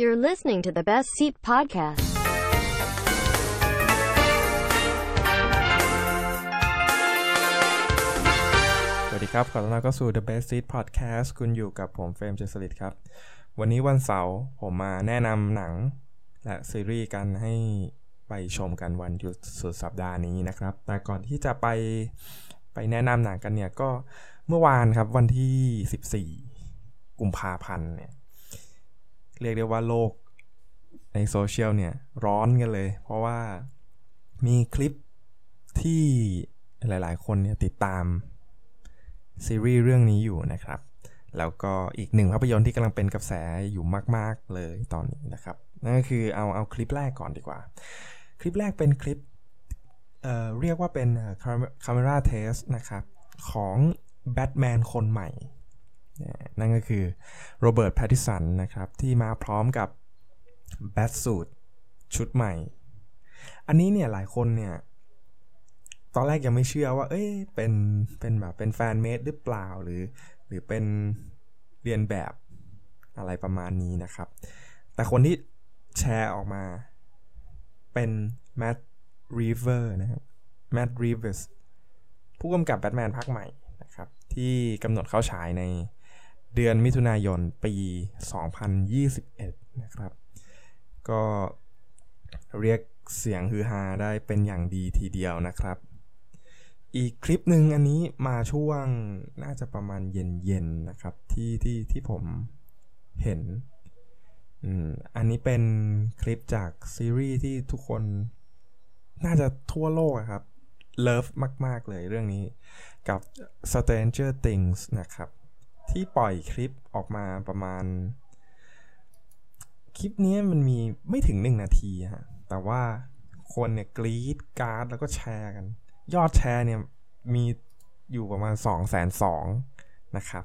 You're listening to the Best Seat Podcast. สวัสดีครับ ขอต้อนรับเข้าสู่ The Best Seat Podcast คุณอยู่กับผมเฟรมเจสลิดครับ วันนี้วันเสาร์ผมมาแนะนำหนัง และซีรีส์กันให้ไปชมกันวันหยุดสุดสัปดาห์นี้นะครับ แต่ก่อนที่จะไปไปแนะนำหนังกันเนี่ย ก็เมื่อวานครับวันที่ 14 กุมภาพันธ์เนี่ย เรียกได้ว่าโลกในโซเชียลเนี่ยร้อนกันเลย เพราะว่ามีคลิปที่หลาย ๆ คนเนี่ยติดตามซีรีส์เรื่องนี้อยู่นะครับ แล้วก็อีกหนึ่งภาพยนตร์ที่กำลังเป็นกระแสอยู่มาก ๆ เลยตอนนี้นะครับ นั่นก็คือเอาเอาคลิปแรกก่อนดีกว่า คลิปแรกเป็นคลิปเเรียกว่าเป็น camera test นะครับ ของแบทแมนคนใหม่ นั่นก็คือโรเบิร์ตแพตติสันนะครับ ที่มาพร้อมกับ Batsuit ชุดใหม่ อันนี้เนี่ยหลายคนเนี่ย ตอนแรกยังไม่เชื่อว่า เอ้ยเป็นเป็นแบบเป็น fan made หรือเปล่าหรือ หรือเป็นเลียนแบบอะไรประมาณนี้นะครับ แต่คนที่แชร์ออกมาเป็นแมตต์ รีฟส์นะครับแมตต์ รีฟส์ผู้กำกับแบทแมนภาคใหม่นะครับ ที่กำหนดเข้าฉายใน เดือนมิถุนายนปี 2021 นะครับ ก็เรียกเสียงฮือฮาได้เป็นอย่างดีทีเดียวนะครับ อีกคลิปหนึ่งอันนี้มาช่วงน่าจะประมาณเย็นๆนะครับที่ที่ที่ผมเห็นอันนี้เป็นคลิปจากซีรีส์ที่ทุกคนน่าจะทั่วโลกครับ เลิฟมาก ๆ เลยเรื่องนี้กับ Stranger Things นะครับ ที่ปล่อยคลิปออกมาประมาณ คลิปนี้มันมีไม่ถึง 1 นาทีฮะแต่ว่าคนเนี่ยกรี๊ดการ์ดแล้วก็แชร์กัน ยอดแชร์เนี่ยมีอยู่ประมาณ2องแสนสองนะครับ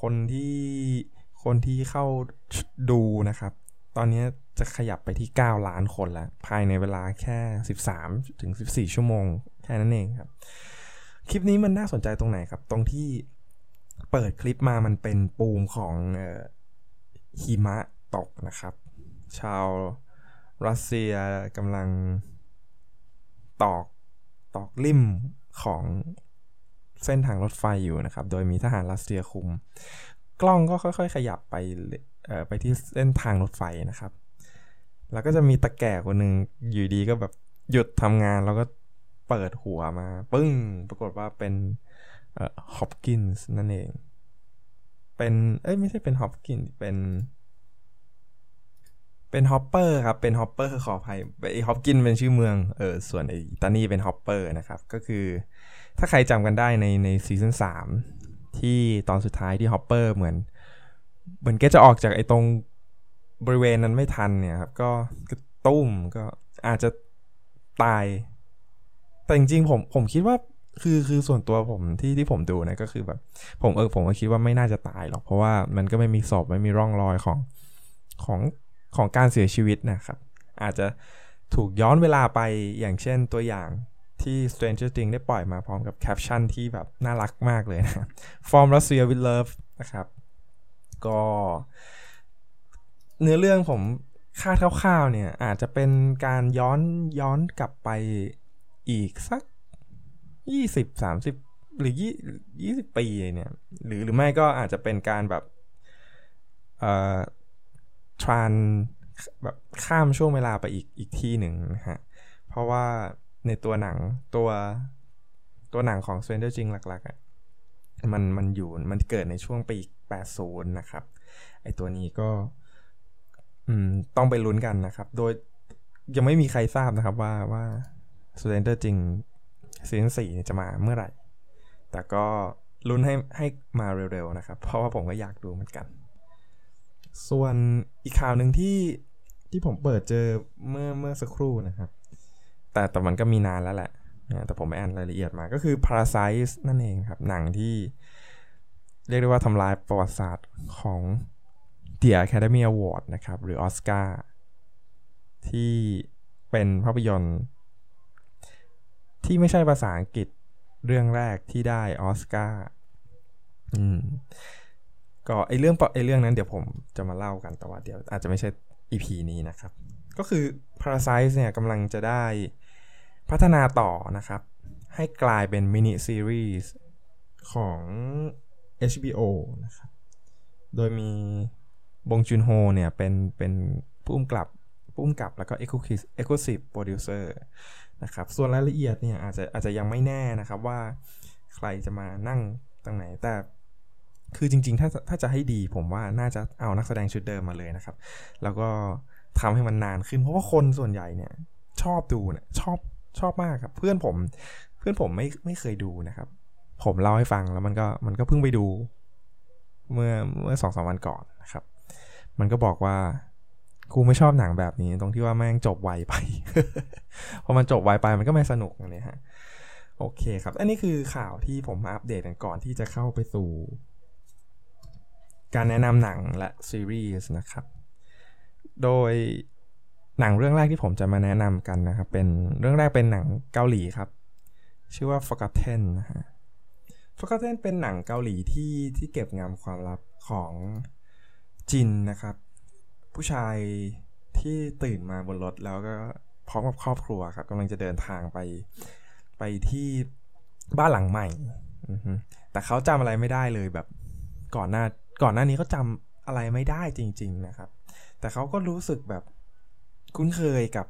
คนที่คนที่เข้าดูนะครับ ตอนนี้จะขยับไปที่ 9 ล้านคนแล้ว ภายในเวลาแค่ 13 ถึง 14 ชั่วโมง แค่นั้นเองครับ คลิปนี้มันน่าสนใจตรงไหนครับ ตรงที่ เปิดคลิปมามันเป็นปูมของหิมะตกนะครับ ชาวรัสเซียกำลังตอกตอกลิ่มของเส้นทางรถไฟอยู่นะครับ โดยมีทหารรัสเซียคุม กล้องก็ค่อย ๆ ขยับไปไปที่เส้นทางรถไฟนะครับ แล้วก็จะมีตะแก่คนหนึ่งอยู่ดีก็แบบหยุดทำงานแล้วก็เปิดหัวมา ปึ้ง ปรากฏว่าเป็น ฮอปกินส์นั่นเอง เป็น เอ้ย ไม่ใช่เป็นฮอปกินเป็น เป็นฮอปเปอร์ครับ เป็นฮอปเปอร์ขออภัยไอฮอปกินเป็นชื่อเมือง เออ ส่วนไอตานี่เป็นฮอปเปอร์นะครับ ก็คือ ถ้าใครจำกันได้ในในซีซั่นสามที่ตอนสุดท้ายที่ฮอปเปอร์เหมือน เหมือนแกจะออกจากไอตรงบริเวณนั้นไม่ทันเนี่ยครับ ก็ตุ้มก็อาจจะตาย แต่จริงๆผมผมคิดว่า คือคือส่วนตัวผมที่ที่ผมดูนะก็คือแบบ ผมเออผมก็คิดว่าไม่น่าจะตายหรอก เพราะว่ามันก็ไม่มีศพไม่มีร่องรอยของของของการเสียชีวิตนะครับ อาจจะถูกย้อนเวลาไปอย่างเช่นตัวอย่างที่ Stranger Things ได้ปล่อยมาพร้อมกับแคปชั่นที่แบบน่ารักมากเลยนะ From Russia with Love นะครับ ก็ เนื้อเรื่องผมคาดคร่าวๆเนี่ย อาจจะเป็นการย้อนย้อนกลับไปอีกสัก ยี่สิบสามสิบหรือยี่ยี่สิบปีเนี่ย หรือหรือไม่ก็อาจจะเป็นการแบบเอ่อทรานแบบข้ามช่วงเวลาไปอีกอีกที่หนึ่งนะฮะ เพราะว่าในตัวหนังตัวตัวหนังของ Stranger Things หลักๆอะ่ะมันมันอยู่มันเกิดในช่วงปี 80 นะครับ ไอตัวนี้ก็อืมต้องไปลุ้นกันนะครับ โดยยังไม่มีใครทราบนะครับว่าว่า Stranger Things ซีซั่นสี่จะมาเมื่อไหร่ แต่ก็ลุ้นให้ให้มาเร็วๆนะครับ เพราะว่าผมก็อยากดูเหมือนกัน ส่วนอีกข่าวหนึ่งที่ที่ผมเปิดเจอเมื่อเมื่อสักครู่นะครับ แต่แต่มันก็มีนานแล้วแหละ แต่ผมไม่อ่านรายละเอียดมาก็คือ Parasite นั่นเองครับ หนังที่เรียกได้ว่าทำลายประวัติศาสตร์ของ The Academy Award นะครับ หรือออสการ์ที่เป็นภาพยนตร์ ที่ไม่ใช่ภาษาอังกฤษเรื่องแรกที่ได้ออสการ์อืมก็ไอเรื่องไอเรื่องนั้นเดี๋ยวผมจะมาเล่ากันแต่ว่าเดี๋ยวอาจจะไม่ใช่ EP นี้นะครับ ก็คือ Parasite เนี่ยกำลังจะได้พัฒนาต่อนะครับ ให้กลายเป็นมินิซีรีส์ของ HBO นะครับ โดยมีบงจุนโฮเนี่ยเป็นเป็นผู้กำกับผู้กำกับแล้วก็ Exclusive Producer นะครับส่วนรายละเอียดเนี่ยอาจจะอาจจะยังไม่แน่นะครับว่าใครจะมานั่งตรงไหนแต่คือจริงๆ ถ้าถ้าจะให้ดีผมว่าน่าจะเอานักแสดงชุดเดิมมาเลยนะครับ แล้วก็ทำให้มันนานขึ้น เพราะว่าคนส่วนใหญ่เนี่ยชอบดูเนี่ยชอบชอบมากครับ เพื่อนผมเพื่อนผมไม่ไม่เคยดูนะครับ ผมเล่าให้ฟังแล้วมันก็มันก็เพิ่งไปดู เมื่อเมื่อสองสามวันก่อนนะครับ มันก็บอกว่า กูไม่ชอบหนังแบบนี้ ตรงที่ว่าแม่งจบไวไปพอมันจบไวไปมันก็ไม่สนุกเนี่ยฮะโอเคครับ อันนี้คือข่าวที่ผมมาอัปเดตกันก่อนที่จะเข้าไปสู่ การแนะนำหนังและซีรีส์นะครับ โดยหนังเรื่องแรกที่ผมจะมาแนะนำกันนะครับ เป็นเรื่องแรกเป็นหนังเกาหลีครับ ชื่อว่า Forgotten นะฮะ Forgotten เป็นหนังเกาหลีที่ที่เก็บงำความลับของจินนะครับ ผู้ชายที่ตื่นมาบนรถแล้วก็พร้อมกับครอบครัวครับกำลังจะเดินทางไป ไปที่บ้านหลังใหม่แต่เขาจำอะไรไม่ได้เลยแบบก่อนหน้าก่อนหน้านี้เขาจำอะไรไม่ได้จริง ๆนะครับ แต่เขาก็รู้สึกแบบคุ้นเคยกับ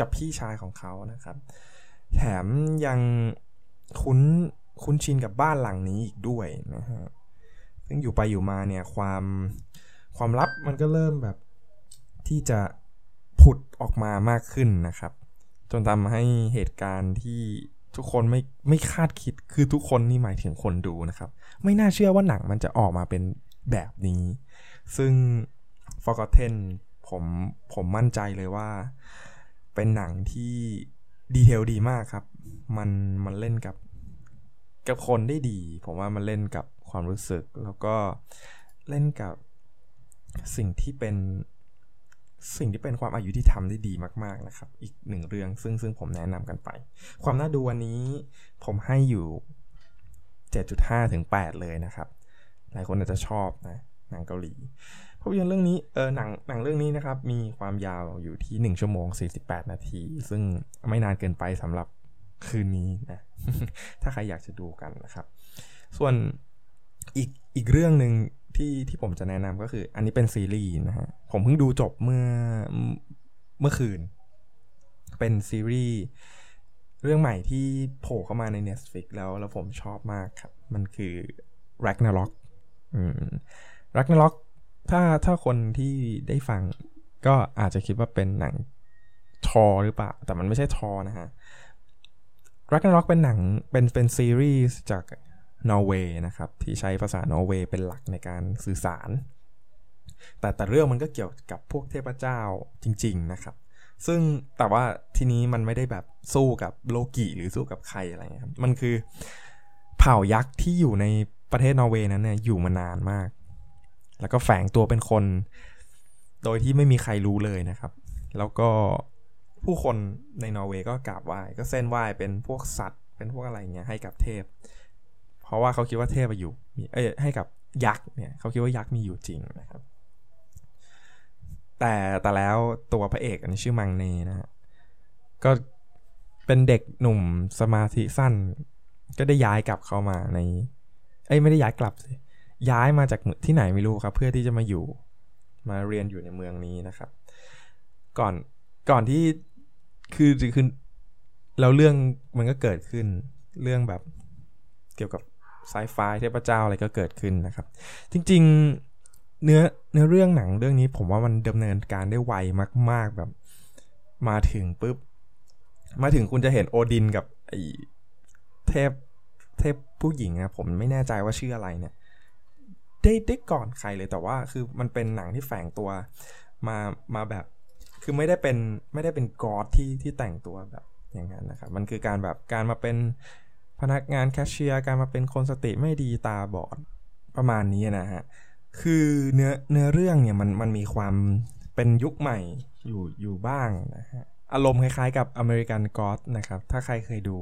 กับพี่ชายของเขานะครับ แถมยังคุ้นคุ้นชินกับบ้านหลังนี้อีกด้วยนะฮะซึ่งอยู่ไปอยู่มาเนี่ยความความลับมันก็เริ่มแบบ ที่จะผุดออกมามากขึ้นนะครับ จนทำให้เหตุการณ์ที่ทุกคนไม่ไม่คาดคิดคือทุกคนนี่หมายถึงคนดูนะครับ ไม่น่าเชื่อว่าหนังมันจะออกมาเป็นแบบนี้ ซึ่ง Forgotten ผมผมมั่นใจเลยว่า เป็นหนังที่ดีเทลดีมากครับ มันมันเล่นกับกับคนได้ดี ผมว่ามันเล่นกับความรู้สึก แล้วก็เล่นกับสิ่งที่เป็น สิ่งที่เป็นความอายุที่ทำได้ดีมาก ๆนะครับ อีกหนึ่งเรื่องซึ่งซึ่งผมแนะนำกันไป ความน่าดูวันนี้ผมให้อยู่ 7.5 ถึง 8 เลยนะครับ หลายคนอาจจะชอบนะหนังเกาหลีภาพยนตร์เรื่องนี้เออหนังหนังเรื่องนี้นะครับ มีความยาวอยู่ที่ 1 ชั่วโมง 48 นาที ซึ่งไม่นานเกินไปสำหรับคืนนี้นะ ถ้าใครอยากจะดูกันนะครับ ส่วนอีกอีกเรื่องหนึ่ง ที่ที่ผมจะแนะนำก็คือ อันนี้เป็นซีรีส์นะฮะ ผมเพิ่งดูจบเมื่อเมื่อคืน เป็นซีรีส์เรื่องใหม่ที่โผล่เข้ามาใน Netflix แล้วแล้วผมชอบมากครับ มันคือ Ragnarok อืม Ragnarok ถ้าถ้าคนที่ได้ฟังก็อาจจะคิดว่าเป็นหนังทอหรือเปล่า แต่มันไม่ใช่ทอนะฮะ Ragnarok เป็นหนังเป็นเป็นซีรีส์จาก นอร์เวย์นะครับที่ใช้ภาษานอร์เวย์เป็นหลักในการสื่อสาร แต่แต่เรื่องมันก็เกี่ยวกับพวกเทพเจ้าจริง ๆนะครับ ซึ่งแต่ว่าทีนี้มันไม่ได้แบบสู้กับโลกิหรือสู้กับใครอะไรเงี้ยครับมันคือเผ่ายักษ์ที่อยู่ในประเทศนอร์เวย์นั้นเนี่ยอยู่มานานมาก แล้วก็แฝงตัวเป็นคน โดยที่ไม่มีใครรู้เลยนะครับ แล้วก็ผู้คนในนอร์เวย์ก็กราบไหว้ก็เส้นไหว้เป็นพวกสัตว์ เป็นพวกอะไรเงี้ยให้กับเทพ เพราะว่าเขาคิดว่าเทพอยู่มีเอ้ให้กับยักษ์เนี่ยเขาคิดว่ายักษ์มีอยู่จริงนะครับ แต่แต่แล้วตัวพระเอกอันนี้ชื่อมังเนนะฮะก็เป็นเด็กหนุ่มสมาธิสั้น ก็ได้ย้ายกลับเข้ามาใน เอ้ยไม่ได้ย้ายกลับสิย้ายมาจากที่ไหนไม่รู้ครับ เพื่อที่จะมาอยู่มาเรียนอยู่ในเมืองนี้นะครับ ก่อนก่อนที่คือคือแล้วเรื่องมันก็เกิดขึ้นเรื่องแบบเกี่ยวกับ ไซไฟเทพเจ้าอะไรก็เกิดขึ้นนะครับ จริงๆเนื้อเนื้อเรื่องหนังเรื่องนี้ผมว่ามันดำเนินการได้ไวมาก ๆแบบ มาถึงปุ๊บ มาถึงคุณจะเห็นโอดินกับไอเทพเทพผู้หญิงนะผมไม่แน่ใจว่าชื่ออะไรเนี่ย ได้ได้ก่อนใครเลยแต่ว่าคือมันเป็นหนังที่แฝงตัวมามาแบบ คือไม่ได้เป็นไม่ได้เป็นกอดที่ที่แต่งตัวแบบอย่างนั้นนะครับ มันคือการแบบการมาเป็น พนักงานแคชเชียร์กลารมาเป็นคนสติไม่ดีตาบอดประมาณนี้นะฮะ คือเนื้อเนื้อเรื่องเนี่ยมันมันมีความเป็นยุคใหม่อยู่อยู่บ้างนะฮะ อารมณ์คล้ายๆกับ American God นะครับ ถ้าใครเคยดู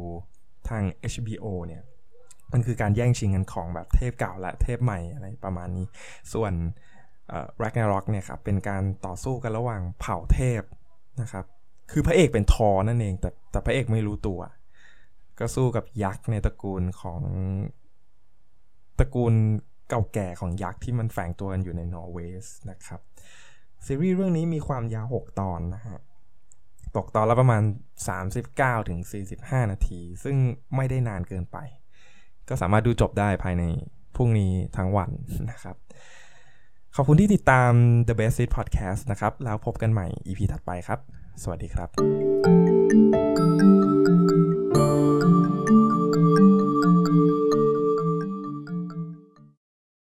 ทาง HBO เนี่ย มันคือการแย่งชิงกันของแบบเทพเก่าและเทพใหม่อะไรประมาณนี้ ส่วนแร็กนาร็อกเนี่ยครับเป็นการต่อสู้กันระหว่างเผ่าเทพนะครับ คือพระเอกเป็นทอนั่นเอง แต่แต่พระเอกไม่รู้ตัว ก็สู้กับยักษ์ในตระกูลของตระกูลเก่าแก่ของยักษ์ที่มันแฝงตัวกันอยู่ในนอร์เวย์นะครับซีรีส์เรื่องนี้มีความยาว 6 ตอนนะฮะ ตกตอนละประมาณ 39ถึง45 นาที ซึ่งไม่ได้นานเกินไป ก็สามารถดูจบได้ภายในพรุ่งนี้ทั้งวันนะครับ ขอบคุณที่ติดตาม The Best Seed Podcast นะครับ แล้วพบกันใหม่ EP ถัดไปครับ สวัสดีครับ